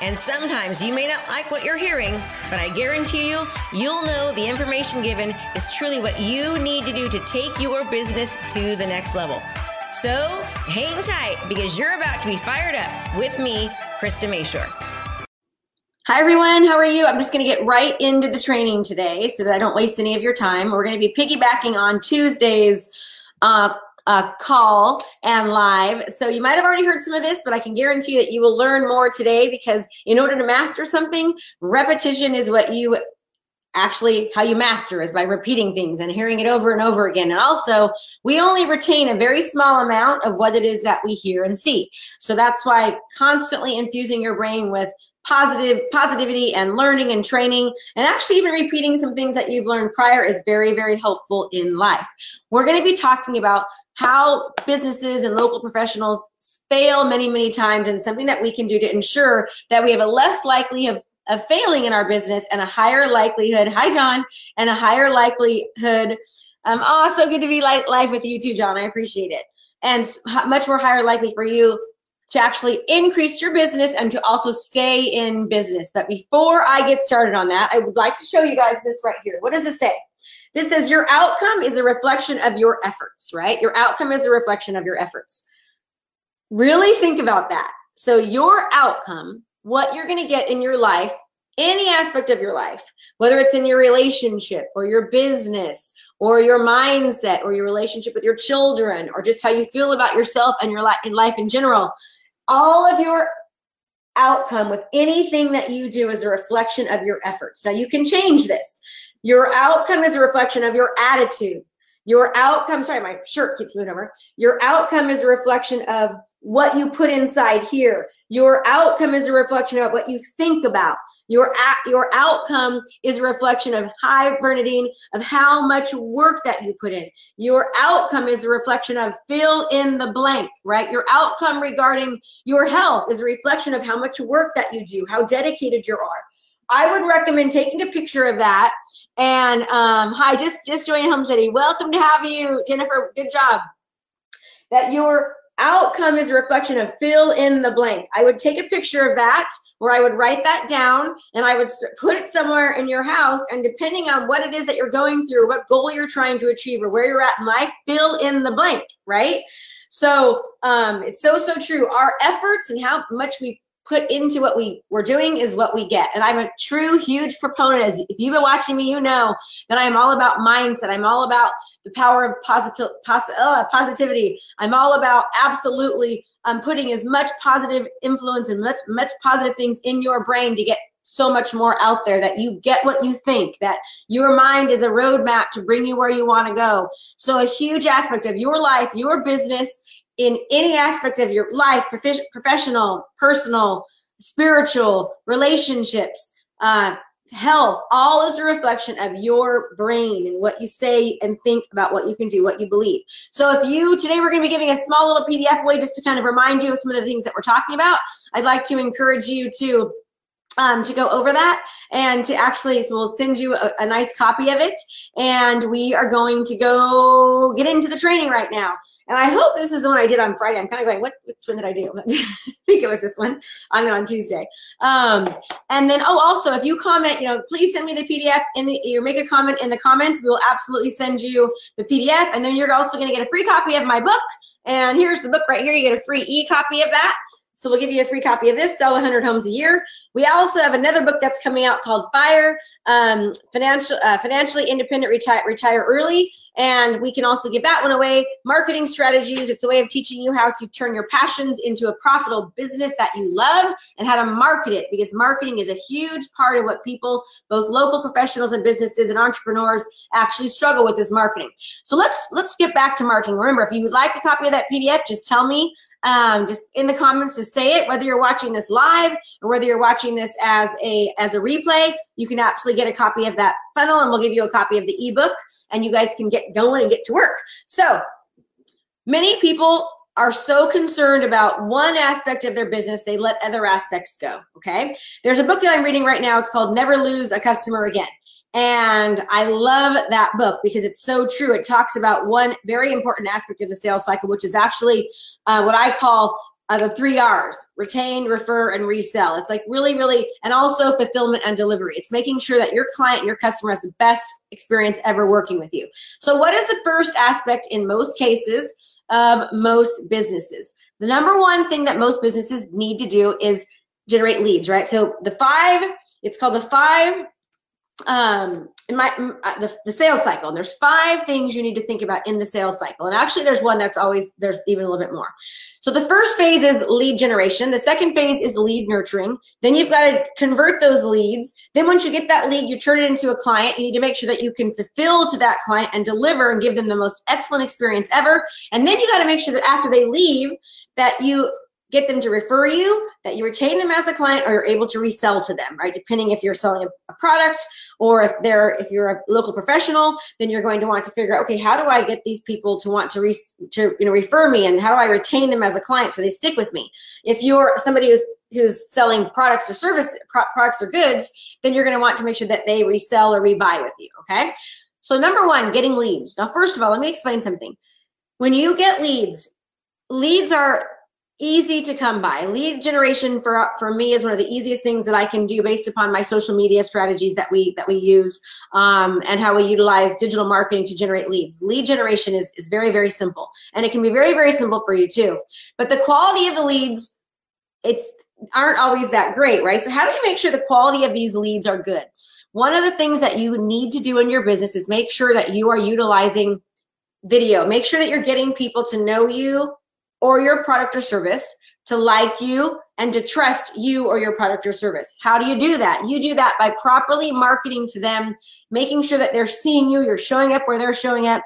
And sometimes you may not like what you're hearing, but I guarantee you, you'll know the information given is truly what you need to do to take your business to the next level. So hang tight because you're about to be fired up with me, Krista Mashore. Hi, everyone. How are you? I'm just going to get right into the training today so that I don't waste any of your time. We're going to be piggybacking on Tuesday's uh, uh, call and live. So you might have already heard some of this, but I can guarantee that you will learn more today because in order to master something, repetition is what you actually how you master is by repeating things and hearing it over and over again. And also we only retain a very small amount of what it is that we hear and see. So that's why constantly infusing your brain with positive positivity and learning and training and actually even repeating some things that you've learned prior is very very helpful in life. We're going to be talking about how businesses and local professionals fail many, many times and something that we can do to ensure that we have a less likely of, of failing in our business and a higher likelihood, hi John, and a higher likelihood. Um, oh, so good to be like live with you too, John. I appreciate it. And much more higher likely for you to actually increase your business and to also stay in business. But before I get started on that, I would like to show you guys this right here. What does it say? This says your outcome is a reflection of your efforts, right? Your outcome is a reflection of your efforts. Really think about that. So, your outcome, what you're going to get in your life, any aspect of your life, whether it's in your relationship or your business or your mindset or your relationship with your children or just how you feel about yourself and your life in life in general, all of your outcome with anything that you do is a reflection of your efforts. Now, you can change this. Your outcome is a reflection of your attitude. Your outcome, sorry, my shirt keeps moving over. Your outcome is a reflection of what you put inside here. Your outcome is a reflection of what you think about. Your your outcome is a reflection of hi Bernadine of how much work that you put in. Your outcome is a reflection of fill in the blank, right? Your outcome regarding your health is a reflection of how much work that you do, how dedicated you are. I would recommend taking a picture of that. And um, hi, just just joined Home City. Welcome to have you, Jennifer. Good job. That your outcome is a reflection of fill in the blank. I would take a picture of that where I would write that down and I would put it somewhere in your house. And depending on what it is that you're going through, what goal you're trying to achieve, or where you're at in life, fill in the blank, right? So um, it's so, so true. Our efforts and how much we put into what we we're doing is what we get. And I'm a true huge proponent. As if you've been watching me, you know that I'm all about mindset. I'm all about the power of positive pos- uh, positivity. I'm all about absolutely um, putting as much positive influence and much much positive things in your brain to get so much more out there that you get what you think that your mind is a roadmap to bring you where you want to go so a huge aspect of your life your business in any aspect of your life professional personal spiritual relationships uh, health all is a reflection of your brain and what you say and think about what you can do what you believe. So if you today we're going to be giving a small little pdf away just to kind of remind you of some of the things that we're talking about. I'd like to encourage you to um, to go over that and to actually, so we'll send you a, a, nice copy of it. And we are going to go get into the training right now. And I hope this is the one I did on Friday. I'm kind of going, what, which one did I do? I think it was this one on, on Tuesday. Um, and then, oh, also, if you comment, you know, please send me the PDF in the, you make a comment in the comments. We will absolutely send you the PDF. And then you're also going to get a free copy of my book. And here's the book right here. You get a free e copy of that. So we'll give you a free copy of this, Sell 100 Homes a Year. We also have another book that's coming out called Fire, um, Financial, uh, Financially Independent Retire, Retire Early. And we can also give that one away. Marketing Strategies. It's a way of teaching you how to turn your passions into a profitable business that you love and how to market it because marketing is a huge part of what people, both local professionals and businesses and entrepreneurs actually struggle with is marketing. So let's, let's get back to marketing. Remember, if you would like a copy of that PDF, just tell me, um, just in the comments, just say it, whether you're watching this live or whether you're watching this as a as a replay, you can actually get a copy of that funnel and we'll give you a copy of the ebook and you guys can get going and get to work. So many people are so concerned about one aspect of their business, they let other aspects go. Okay. There's a book that I'm reading right now. It's called Never Lose a Customer Again. And I love that book because it's so true. It talks about one very important aspect of the sales cycle, which is actually uh, what I call uh, the three R's retain, refer, and resell. It's like really, really, and also fulfillment and delivery. It's making sure that your client, your customer has the best experience ever working with you. So, what is the first aspect in most cases of most businesses? The number one thing that most businesses need to do is generate leads, right? So, the five, it's called the five um in my uh, the, the sales cycle and there's five things you need to think about in the sales cycle. And actually there's one that's always there's even a little bit more. So the first phase is lead generation. The second phase is lead nurturing. Then you've got to convert those leads. Then once you get that lead you turn it into a client. You need to make sure that you can fulfill to that client and deliver and give them the most excellent experience ever. And then you got to make sure that after they leave that you get them to refer you, that you retain them as a client, or you're able to resell to them, right? Depending if you're selling a, product or if they're if you're a local professional, then you're going to want to figure out, okay, how do I get these people to want to re, to you know refer me, and how do I retain them as a client so they stick with me? If you're somebody who's who's selling products or service pro- products or goods, then you're going to want to make sure that they resell or rebuy with you. Okay. So number one, getting leads. Now, first of all, let me explain something. When you get leads, leads are easy to come by. Lead generation for for me is one of the easiest things that I can do based upon my social media strategies that we that we use um, and how we utilize digital marketing to generate leads. Lead generation is is very very simple, and it can be very very simple for you too. But the quality of the leads, it's aren't always that great, right? So how do you make sure the quality of these leads are good? One of the things that you need to do in your business is make sure that you are utilizing video. Make sure that you're getting people to know you or your product or service to like you and to trust you or your product or service. How do you do that? You do that by properly marketing to them, making sure that they're seeing you, you're showing up where they're showing up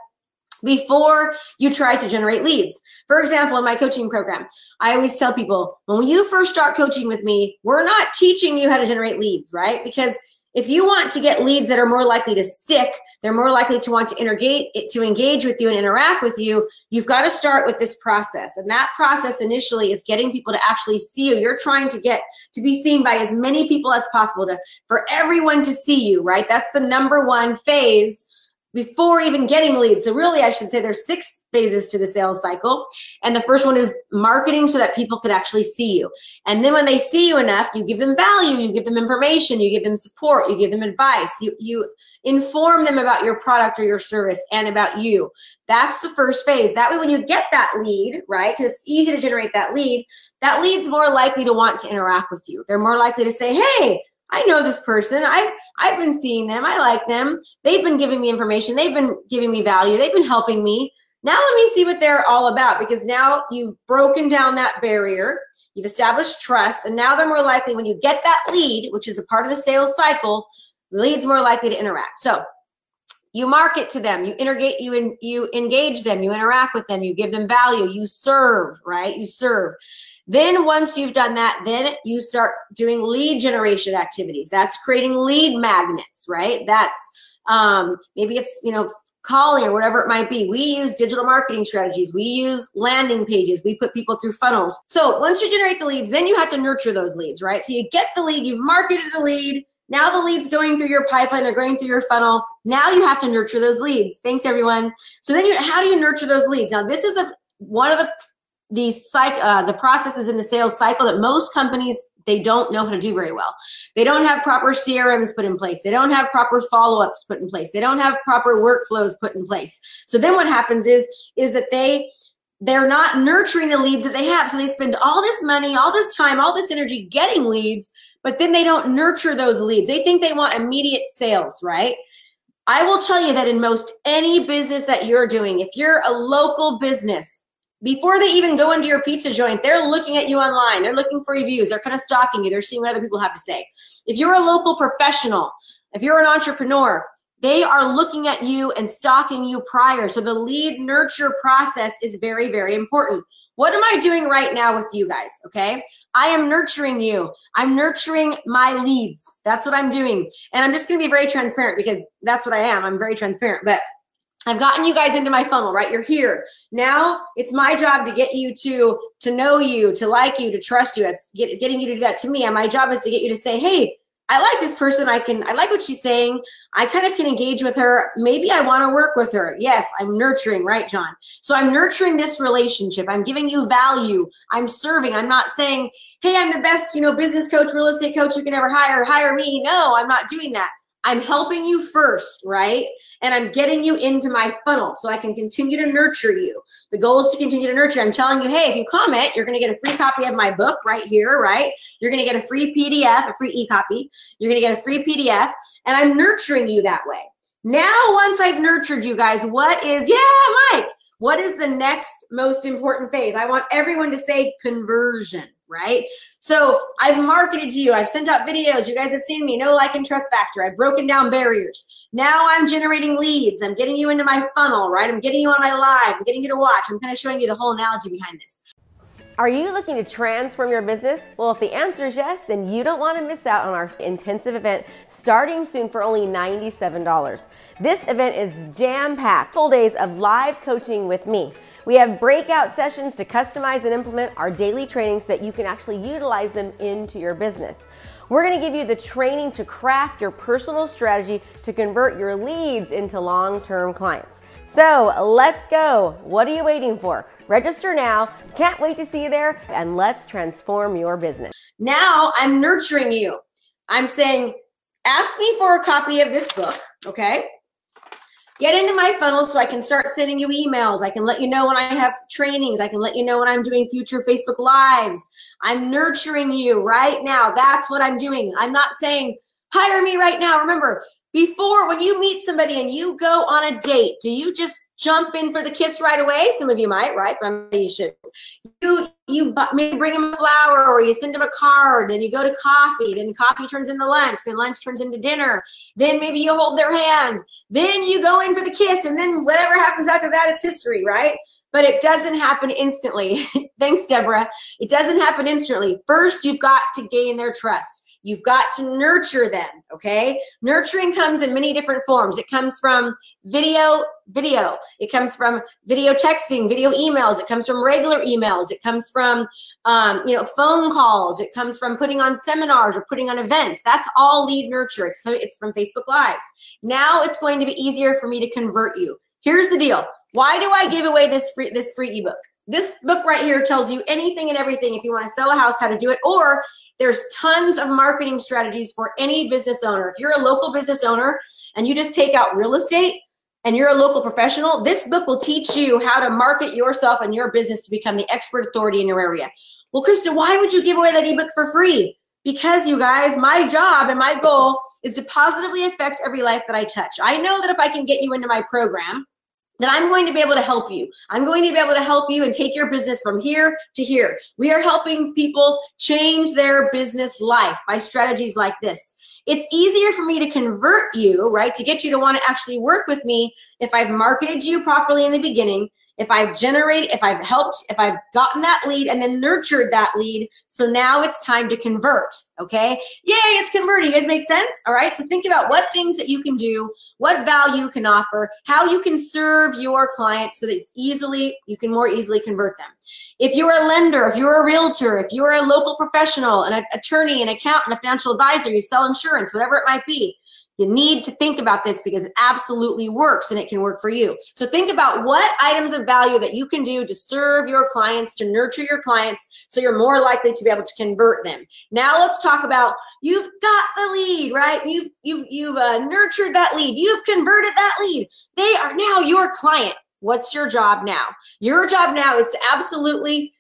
before you try to generate leads. For example, in my coaching program, I always tell people when you first start coaching with me, we're not teaching you how to generate leads, right? Because if you want to get leads that are more likely to stick, they're more likely to want to to engage with you and interact with you. You've got to start with this process. And that process initially is getting people to actually see you. You're trying to get to be seen by as many people as possible to for everyone to see you, right? That's the number one phase before even getting leads. So really, I should say there's six phases to the sales cycle. And the first one is marketing so that people can actually see you. And then when they see you enough, you give them value, you give them information, you give them support, you give them advice, you, you inform them about your product or your service and about you. That's the first phase. That way, when you get that lead, right, because it's easy to generate that lead, that lead's more likely to want to interact with you. They're more likely to say, hey, I know this person. I've I've been seeing them. I like them. They've been giving me information. They've been giving me value. They've been helping me. Now let me see what they're all about because now you've broken down that barrier. You've established trust, and now they're more likely when you get that lead, which is a part of the sales cycle, the lead's more likely to interact. So you market to them, you integrate, you in, you engage them, you interact with them, you give them value, you serve, right? You serve. Then once you've done that, then you start doing lead generation activities. That's creating lead magnets, right? That's um, maybe it's you know calling or whatever it might be. We use digital marketing strategies. We use landing pages. We put people through funnels. So once you generate the leads, then you have to nurture those leads, right? So you get the lead, you've marketed the lead. Now the leads going through your pipeline, they're going through your funnel. Now you have to nurture those leads. Thanks everyone. So then you, how do you nurture those leads? Now this is a one of the the psych, uh, the processes in the sales cycle that most companies they don't know how to do very well. They don't have proper CRMs put in place. They don't have proper follow-ups put in place. They don't have proper workflows put in place. So then what happens is is that they they're not nurturing the leads that they have. So they spend all this money, all this time, all this energy getting leads, but then they don't nurture those leads. They think they want immediate sales, right? I will tell you that in most any business that you're doing, if you're a local business, before they even go into your pizza joint, they're looking at you online. They're looking for reviews. They're kind of stalking you. They're seeing what other people have to say. If you're a local professional, if you're an entrepreneur, they are looking at you and stalking you prior. So the lead nurture process is very, very important. What am I doing right now with you guys? Okay. I am nurturing you. I'm nurturing my leads. That's what I'm doing. And I'm just going to be very transparent because that's what I am. I'm very transparent. But I've gotten you guys into my funnel, right? You're here. Now it's my job to get you to to know you, to like you, to trust you. It's get, getting you to do that to me. And my job is to get you to say, "Hey, I like this person. I can, I like what she's saying. I kind of can engage with her. Maybe I want to work with her. Yes, I'm nurturing, right, John? So I'm nurturing this relationship. I'm giving you value. I'm serving. I'm not saying, hey, I'm the best, you know, business coach, real estate coach you can ever hire. Hire me. No, I'm not doing that. I'm helping you first, right? And I'm getting you into my funnel so I can continue to nurture you. The goal is to continue to nurture. I'm telling you, hey, if you comment, you're going to get a free copy of my book right here, right? You're going to get a free PDF, a free e copy. You're going to get a free PDF, and I'm nurturing you that way. Now, once I've nurtured you guys, what is, yeah, Mike, what is the next most important phase? I want everyone to say conversion right? So I've marketed to you. I've sent out videos. You guys have seen me. No like and trust factor. I've broken down barriers. Now I'm generating leads. I'm getting you into my funnel, right? I'm getting you on my live. I'm getting you to watch. I'm kind of showing you the whole analogy behind this. Are you looking to transform your business? Well, if the answer is yes, then you don't want to miss out on our intensive event starting soon for only $97. This event is jam packed, full days of live coaching with me. We have breakout sessions to customize and implement our daily trainings so that you can actually utilize them into your business. We're to give you the training to craft your personal strategy to convert your leads into long term clients. So let's go. What are you waiting for? Register now. Can't wait to see you there and let's transform your business. Now I'm nurturing you. I'm saying, ask me for a copy of this book, okay? Get into my funnel so I can start sending you emails. I can let you know when I have trainings. I can let you know when I'm doing future Facebook Lives. I'm nurturing you right now. That's what I'm doing. I'm not saying hire me right now. Remember, before when you meet somebody and you go on a date, do you just jump in for the kiss right away? Some of you might, right? But you should. You you maybe bring them a flower or you send them a card. Then you go to coffee. Then coffee turns into lunch. Then lunch turns into dinner. Then maybe you hold their hand. Then you go in for the kiss, and then whatever happens after that, it's history, right? But it doesn't happen instantly. Thanks, Deborah. It doesn't happen instantly. First, you've got to gain their trust. You've got to nurture them, okay? Nurturing comes in many different forms. It comes from video, video. It comes from video texting, video emails. It comes from regular emails. It comes from, um, you know, phone calls. It comes from putting on seminars or putting on events. That's all lead nurture. It's, it's from Facebook Lives. Now it's going to be easier for me to convert you. Here's the deal. Why do I give away this free, this free ebook? This book right here tells you anything and everything if you want to sell a house, how to do it, or there's tons of marketing strategies for any business owner. If you're a local business owner and you just take out real estate and you're a local professional, this book will teach you how to market yourself and your business to become the expert authority in your area. Well, Krista, why would you give away that ebook for free? Because you guys, my job and my goal is to positively affect every life that I touch. I know that if I can get you into my program, that I'm going to be able to help you. I'm going to be able to help you and take your business from here to here. We are helping people change their business life by strategies like this. It's easier for me to convert you, right, to get you to want to actually work with me if I've marketed you properly in the beginning if I've generated, if I've helped, if I've gotten that lead and then nurtured that lead. So now it's time to convert. Okay. Yay, it's converting. You guys make sense? All right. So think about what things that you can do, what value you can offer, how you can serve your client so that it's easily, you can more easily convert them. If you're a lender, if you're a realtor, if you're a local professional, an attorney, an accountant, a financial advisor, you sell insurance, whatever it might be, you need to think about this because it absolutely works and it can work for you. So think about what items of value that you can do to serve your clients, to nurture your clients, so you're more likely to be able to convert them. Now let's talk about you've got the lead, right? You've you've you've uh, nurtured that lead. You've converted that lead. They are now your client. What's your job now? Your job now is to absolutely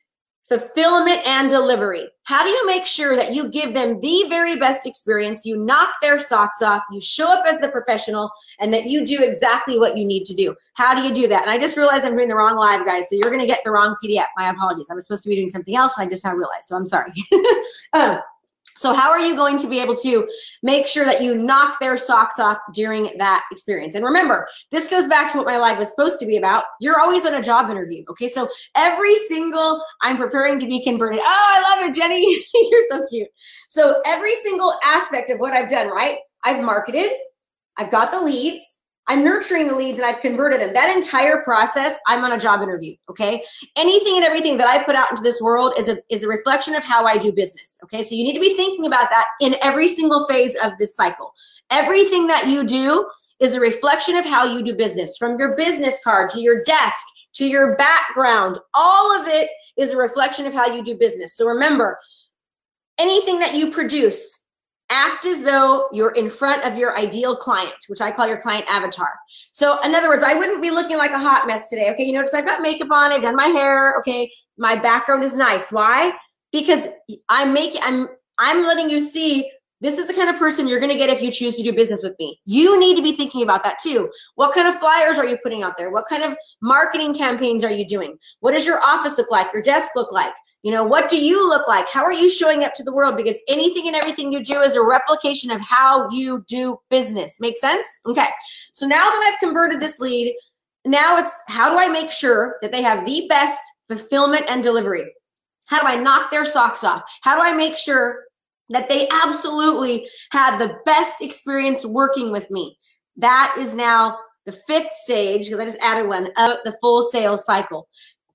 fulfillment and delivery. How do you make sure that you give them the very best experience? You knock their socks off, you show up as the professional, and that you do exactly what you need to do. How do you do that? And I just realized I'm doing the wrong live, guys. So you're going to get the wrong PDF. My apologies. I was supposed to be doing something else, and I just now realized. So I'm sorry. um, So, how are you going to be able to make sure that you knock their socks off during that experience? And remember, this goes back to what my live was supposed to be about. You're always in a job interview. Okay. So, every single I'm preparing to be converted. Oh, I love it, Jenny. You're so cute. So, every single aspect of what I've done, right? I've marketed, I've got the leads, I'm nurturing the leads and I've converted them. That entire process, I'm on a job interview. Okay. Anything and everything that I put out into this world is a is a reflection of how I do business. Okay. So you need to be thinking about that in every single phase of this cycle. Everything that you do is a reflection of how you do business, from your business card to your desk to your background. All of it is a reflection of how you do business. So remember, anything that you produce act as though you're in front of your ideal client, which I call your client avatar. So, in other words, I wouldn't be looking like a hot mess today. Okay, you notice I've got makeup on, I've done my hair. Okay, my background is nice. Why? Because I'm making, I'm, I'm letting you see this is the kind of person you're going to get if you choose to do business with me. You need to be thinking about that too. What kind of flyers are you putting out there? What kind of marketing campaigns are you doing? What does your office look like? Your desk look like? You know, what do you look like? How are you showing up to the world? Because anything and everything you do is a replication of how you do business. Make sense? Okay. So now that I've converted this lead, now it's how do I make sure that they have the best fulfillment and delivery? How do I knock their socks off? How do I make sure that they absolutely had the best experience working with me? That is now the fifth stage, because I just added one, of the full sales cycle.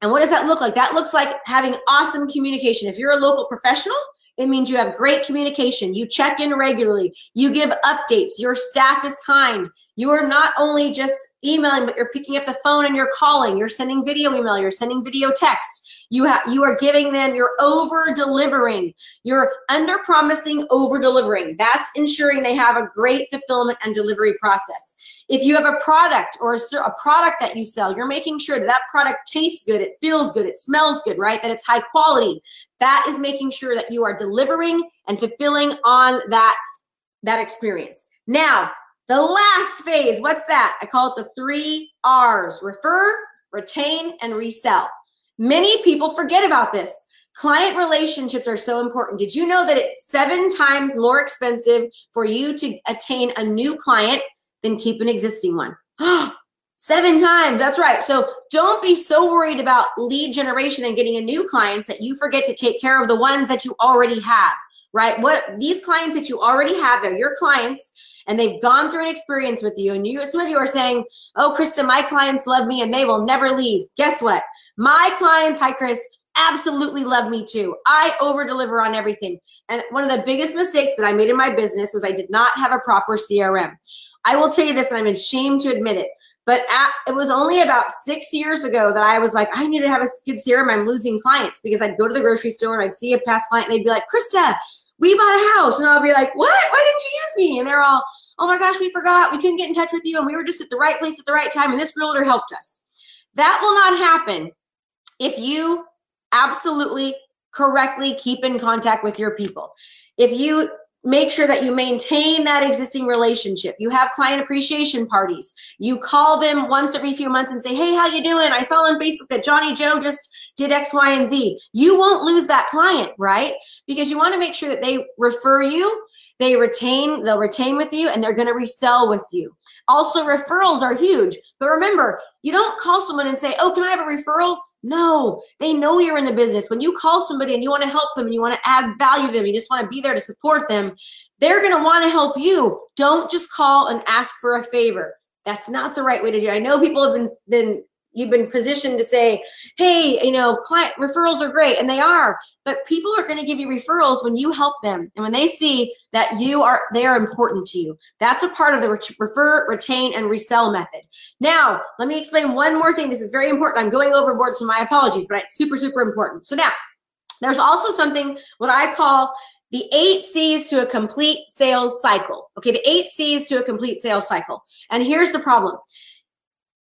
And what does that look like? That looks like having awesome communication. If you're a local professional, it means you have great communication. You check in regularly. You give updates. Your staff is kind. You are not only just emailing, but you're picking up the phone and you're calling. You're sending video email. You're sending video text. You have you are giving them, you're over delivering. You're under promising, over delivering. That's ensuring they have a great fulfillment and delivery process. If you have a product or a, a product that you sell, you're making sure that that product tastes good, it feels good, it smells good, right? That it's high quality. That is making sure that you are delivering and fulfilling on that that experience. Now, the last phase, what's that? I call it the three R's refer, retain, and resell. Many people forget about this. Client relationships are so important. Did you know that it's seven times more expensive for you to attain a new client than keep an existing one? Seven times. That's right. So don't be so worried about lead generation and getting a new clients that you forget to take care of the ones that you already have, right? What these clients that you already have, they're your clients and they've gone through an experience with you. And you, some of you are saying, Oh, Krista, my clients love me and they will never leave. Guess what? My clients, hi Chris, absolutely love me too. I over deliver on everything. And one of the biggest mistakes that I made in my business was I did not have a proper CRM. I will tell you this, and I'm ashamed to admit it. But at, it was only about six years ago that I was like, I need to have a good CRM. I'm losing clients because I'd go to the grocery store and I'd see a past client and they'd be like, Krista, we bought a house. And I'll be like, what? Why didn't you use me? And they're all, oh my gosh, we forgot. We couldn't get in touch with you. And we were just at the right place at the right time. And this realtor helped us. That will not happen if you absolutely correctly keep in contact with your people. If you make sure that you maintain that existing relationship. You have client appreciation parties. You call them once every few months and say hey how you doing? I saw on facebook that johnny joe just did x y and z. You won't lose that client right? Because you want to make sure that they refer you they retain they'll retain with you and they're going to resell with you. Also referrals are huge. But remember you don't call someone and say oh can i have a referral no, they know you're in the business. When you call somebody and you want to help them and you want to add value to them, you just want to be there to support them, they're going to want to help you. Don't just call and ask for a favor. That's not the right way to do it. I know people have been been you've been positioned to say, hey, you know, client referrals are great, and they are, but people are going to give you referrals when you help them and when they see that you are they are important to you. That's a part of the refer, retain, and resell method. Now, let me explain one more thing. This is very important. I'm going overboard, so my apologies, but it's super, super important. So now, there's also something what I call the eight C's to a complete sales cycle. Okay, the eight C's to a complete sales cycle. And here's the problem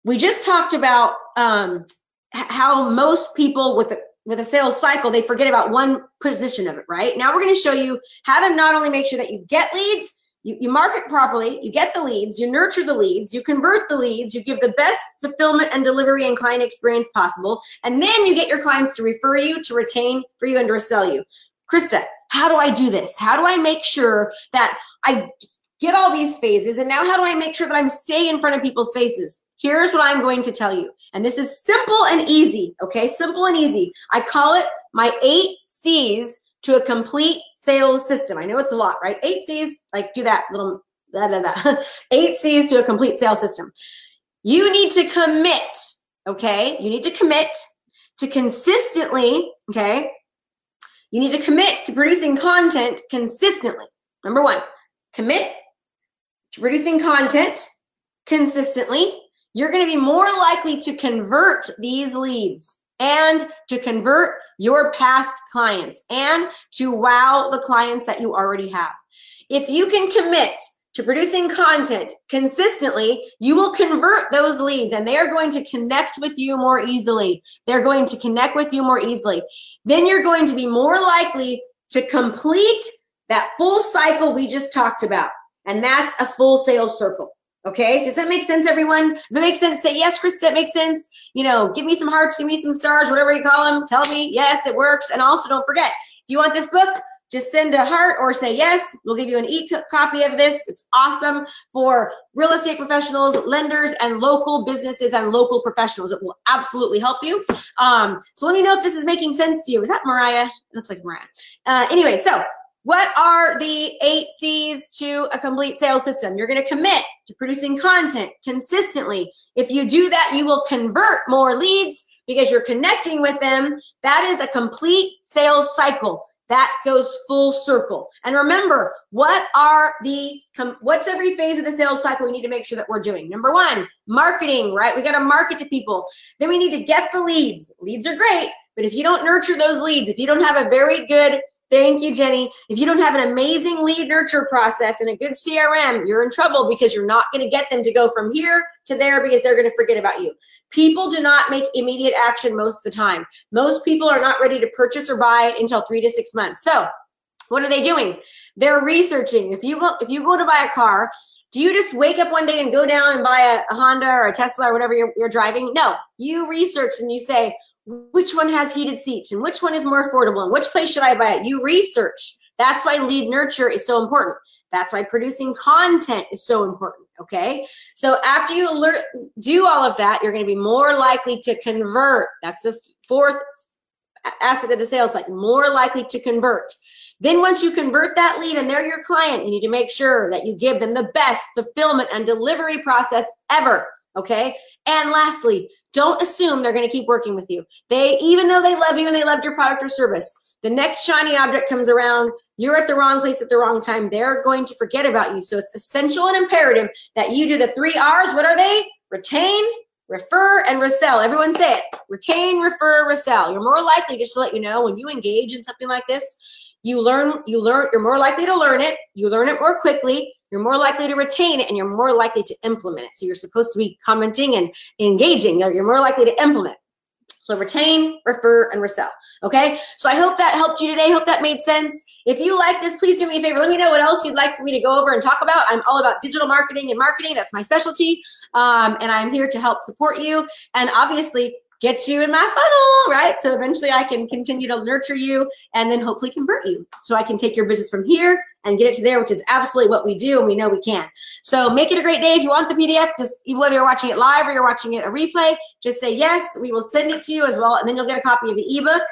we just talked about um, how most people with a with a sales cycle they forget about one position of it right now we're going to show you how to not only make sure that you get leads you, you market properly you get the leads you nurture the leads you convert the leads you give the best fulfillment and delivery and client experience possible and then you get your clients to refer you to retain for you and to resell you Krista, how do I do this? How do I make sure that I get all these phases? And now how do I make sure that I'm staying in front of people's faces? Here's what I'm going to tell you. And this is simple and easy, okay? Simple and easy. I call it my eight C's to a complete sales system. I know it's a lot, right? Eight C's, like do that little blah, blah, blah. eight C's to a complete sales system. You need to commit, okay? You need to commit to consistently, okay? You need to commit to producing content consistently. Number one, commit to producing content consistently. You're going to be more likely to convert these leads and to convert your past clients and to wow the clients that you already have. If you can commit to producing content consistently, you will convert those leads and they are going to connect with you more easily. They're going to connect with you more easily. Then you're going to be more likely to complete that full cycle we just talked about. And that's a full sales circle. Okay, does that make sense, everyone? If it makes sense, say yes, Krista, it makes sense. You know, give me some hearts, give me some stars, whatever you call them. Tell me, yes, it works. And also don't forget, if you want this book, just send a heart or say yes. We'll give you an e-copy of this. It's awesome for real estate professionals, lenders, and local businesses and local professionals. It will absolutely help you. Um, so let me know if this is making sense to you. Is that Mariah? Looks like Mariah. Uh, anyway, so what are the eight C's to a complete sales system? You're going to commit to producing content consistently. If you do that, you will convert more leads because you're connecting with them. That is a complete sales cycle that goes full circle. And remember, what are the what's every phase of the sales cycle we need to make sure that we're doing? Number 1, marketing, right? We got to market to people. Then we need to get the leads. Leads are great, but if you don't nurture those leads, if you don't have a very good Thank you, Jenny. If you don't have an amazing lead nurture process and a good CRM, you're in trouble because you're not going to get them to go from here to there because they're going to forget about you. People do not make immediate action most of the time. Most people are not ready to purchase or buy until three to six months. So, what are they doing? They're researching. If you go, if you go to buy a car, do you just wake up one day and go down and buy a, a Honda or a Tesla or whatever you're, you're driving? No, you research and you say, which one has heated seats and which one is more affordable and which place should I buy it? You research. That's why lead nurture is so important. That's why producing content is so important. Okay. So after you learn, do all of that, you're going to be more likely to convert. That's the fourth aspect of the sales, like more likely to convert. Then once you convert that lead and they're your client, you need to make sure that you give them the best fulfillment and delivery process ever. Okay. And lastly, don't assume they're going to keep working with you. They, even though they love you and they loved your product or service, the next shiny object comes around, you're at the wrong place at the wrong time. They're going to forget about you. So it's essential and imperative that you do the three R's. What are they? Retain, refer, and resell. Everyone say it. Retain, refer, resell. You're more likely, just to let you know, when you engage in something like this, you learn, you learn, you're more likely to learn it. You learn it more quickly you're more likely to retain it and you're more likely to implement it. So you're supposed to be commenting and engaging. You're more likely to implement. So retain, refer, and resell. Okay. So I hope that helped you today. Hope that made sense. If you like this, please do me a favor. Let me know what else you'd like for me to go over and talk about. I'm all about digital marketing and marketing. That's my specialty. Um, and I'm here to help support you. And obviously, get you in my funnel, right? So eventually I can continue to nurture you and then hopefully convert you. So I can take your business from here and get it to there, which is absolutely what we do and we know we can. So make it a great day. If you want the PDF, just whether you're watching it live or you're watching it a replay, just say yes. We will send it to you as well. And then you'll get a copy of the ebook.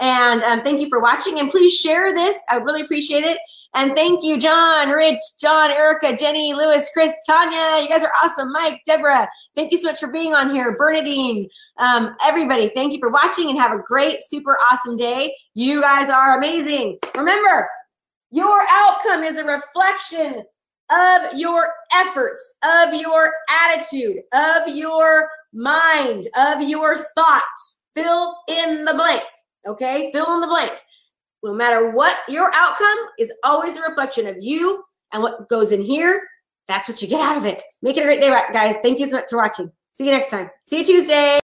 And um, thank you for watching. And please share this. I really appreciate it. And thank you, John, Rich, John, Erica, Jenny, Lewis, Chris, Tanya. You guys are awesome. Mike, Deborah, thank you so much for being on here. Bernadine, um, everybody, thank you for watching and have a great, super awesome day. You guys are amazing. Remember, your outcome is a reflection of your efforts, of your attitude, of your mind, of your thoughts. Fill in the blank. Okay? Fill in the blank no matter what your outcome is always a reflection of you and what goes in here. That's what you get out of it. Make it a great day, guys. Thank you so much for watching. See you next time. See you Tuesday.